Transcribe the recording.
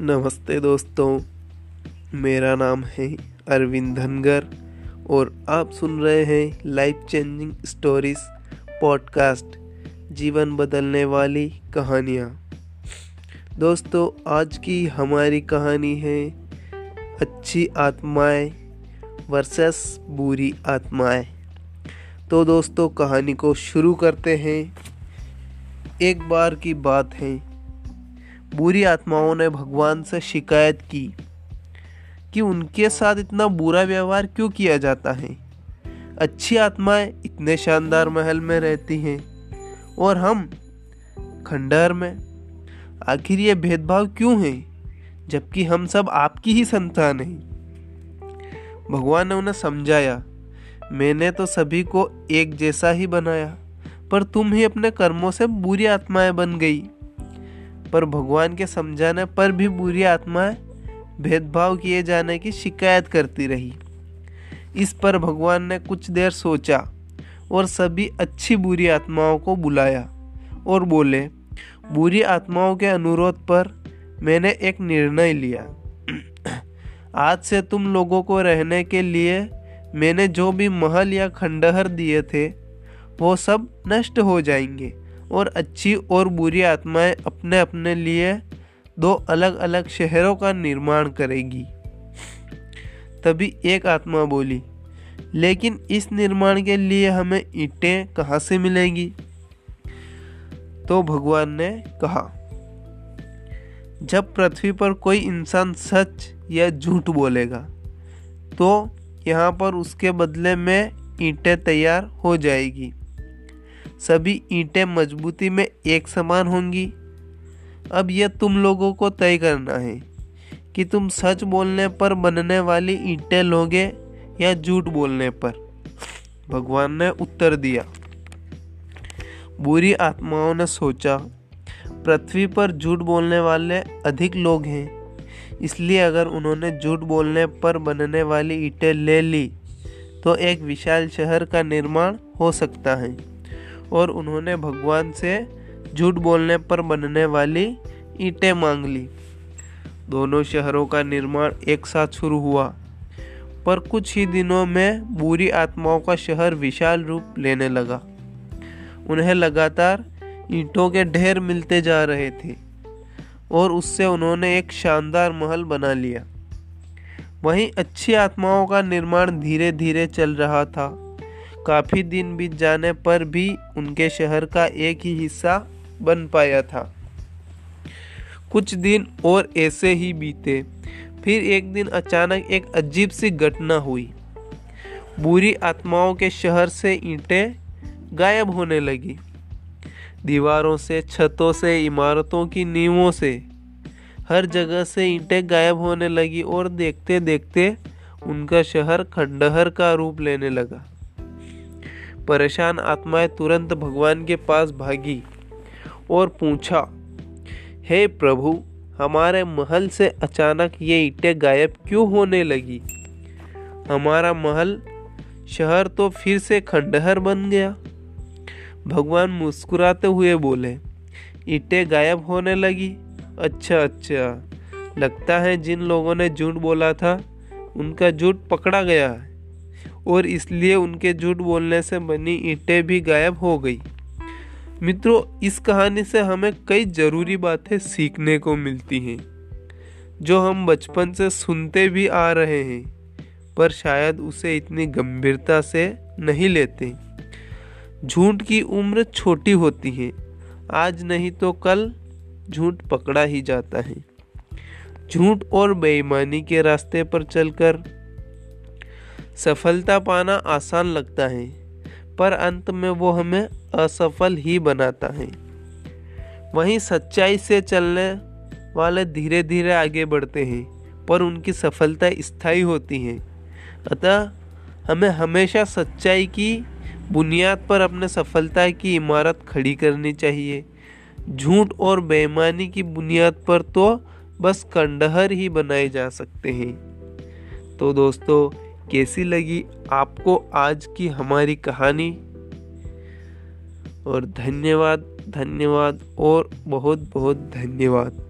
नमस्ते दोस्तों, मेरा नाम है अरविंद धनगर और आप सुन रहे हैं लाइफ चेंजिंग स्टोरीज पॉडकास्ट जीवन बदलने वाली कहानियाँ। दोस्तों, आज की हमारी कहानी है अच्छी आत्माएँ वर्सेस बुरी आत्माएँ। तो दोस्तों, कहानी को शुरू करते हैं। एक बार की बात है बुरी आत्माओं ने भगवान से शिकायत की कि उनके साथ इतना बुरा व्यवहार क्यों किया जाता है? अच्छी आत्माएँ इतने शानदार महल में रहती हैं और हम खंडहर में? आखिर ये भेदभाव क्यों है, जबकि हम सब आपकी ही संतान हैं? भगवान ने उन्हें समझाया, मैंने तो सभी को एक जैसा ही बनाया, पर तुम ही अपने कर्मों से बुरी आत्माएँ बन गई। पर भगवान के समझाने पर भी बुरी आत्माएँ भेदभाव किए जाने की शिकायत करती रही। इस पर भगवान ने कुछ देर सोचा और सभी अच्छी बुरी आत्माओं को बुलाया और बोले, बुरी आत्माओं के अनुरोध पर मैंने एक निर्णय लिया। आज से तुम लोगों को रहने के लिए मैंने जो भी महल या खंडहर दिए थे, वो सब नष्ट हो जाएँगे। और अच्छी और बुरी आत्माएँ अपने अपने लिए दो अलग अलग शहरों का निर्माण करेगी। तभी एक आत्मा बोली, लेकिन इस निर्माण के लिए हमें ईंटें कहाँ से मिलेंगी? तो भगवान ने कहा, जब पृथ्वी पर कोई इंसान सच या झूठ बोलेगा तो यहाँ पर उसके बदले में ईंटें तैयार हो जाएगी। सभी ईंटें मजबूती में एक समान होंगी। अब यह तुम लोगों को तय करना है कि तुम सच बोलने पर बनने वाली ईंटें लोगे या झूठ बोलने पर। भगवान ने उत्तर दिया। बुरी आत्माओं ने सोचा, पृथ्वी पर झूठ बोलने वाले अधिक लोग हैं, इसलिए अगर उन्होंने झूठ बोलने पर बनने वाली ईंटें ले ली तो एक विशाल शहर का निर्माण हो सकता है। और उन्होंने भगवान से झूठ बोलने पर बनने वाली ईंटें मांग ली। दोनों शहरों का निर्माण एक साथ शुरू हुआ, पर कुछ ही दिनों में बुरी आत्माओं का शहर विशाल रूप लेने लगा। उन्हें लगातार ईंटों के ढेर मिलते जा रहे थे, और उससे उन्होंने एक शानदार महल बना लिया। वहीं अच्छी आत्माओं का निर्माण धीरे धीरे चल रहा था। काफ़ी दिन बीत जाने पर भी उनके शहर का एक ही हिस्सा बन पाया था। कुछ दिन और ऐसे ही बीते। फिर एक दिन अचानक एक अजीब सी घटना हुई। बुरी आत्माओं के शहर से ईंटें गायब होने लगी। दीवारों से, छतों से, इमारतों की नींवों से हर जगह से ईंटें गायब होने लगी और देखते देखते उनका शहर खंडहर का रूप लेने लगा। परेशान आत्माएँ तुरंत भगवान के पास भागी और पूछा, हे hey प्रभु, हमारे महल से अचानक ये ईंटें गायब क्यों होने लगी? हमारा महल शहर तो फिर से खंडहर बन गया। भगवान मुस्कुराते हुए बोले, ईंटें गायब होने लगी? अच्छा अच्छा लगता है जिन लोगों ने झूठ बोला था, उनका झूठ पकड़ा गया है। और इसलिए उनके झूठ बोलने से बनी ईंटें भी गायब हो गई। मित्रों, इस कहानी से हमें कई ज़रूरी बातें सीखने को मिलती हैं, जो हम बचपन से सुनते भी आ रहे हैं, पर शायद उसे इतनी गंभीरता से नहीं लेते। झूठ की उम्र छोटी होती है, आज नहीं तो कल झूठ पकड़ा ही जाता है। झूठ और बेईमानी के रास्ते पर चलकर सफलता पाना आसान लगता है, पर अंत में वो हमें असफल ही बनाता है। वहीं सच्चाई से चलने वाले धीरे धीरे आगे बढ़ते हैं, पर उनकी सफलता स्थायी होती है। अतः हमें हमेशा सच्चाई की बुनियाद पर अपने सफलता की इमारत खड़ी करनी चाहिए। झूठ और बेईमानी की बुनियाद पर तो बस कंडहर ही बनाए जा सकते हैं। तो दोस्तों कैसी लगी आपको आज की हमारी कहानी? और धन्यवाद धन्यवाद और बहुत बहुत धन्यवाद।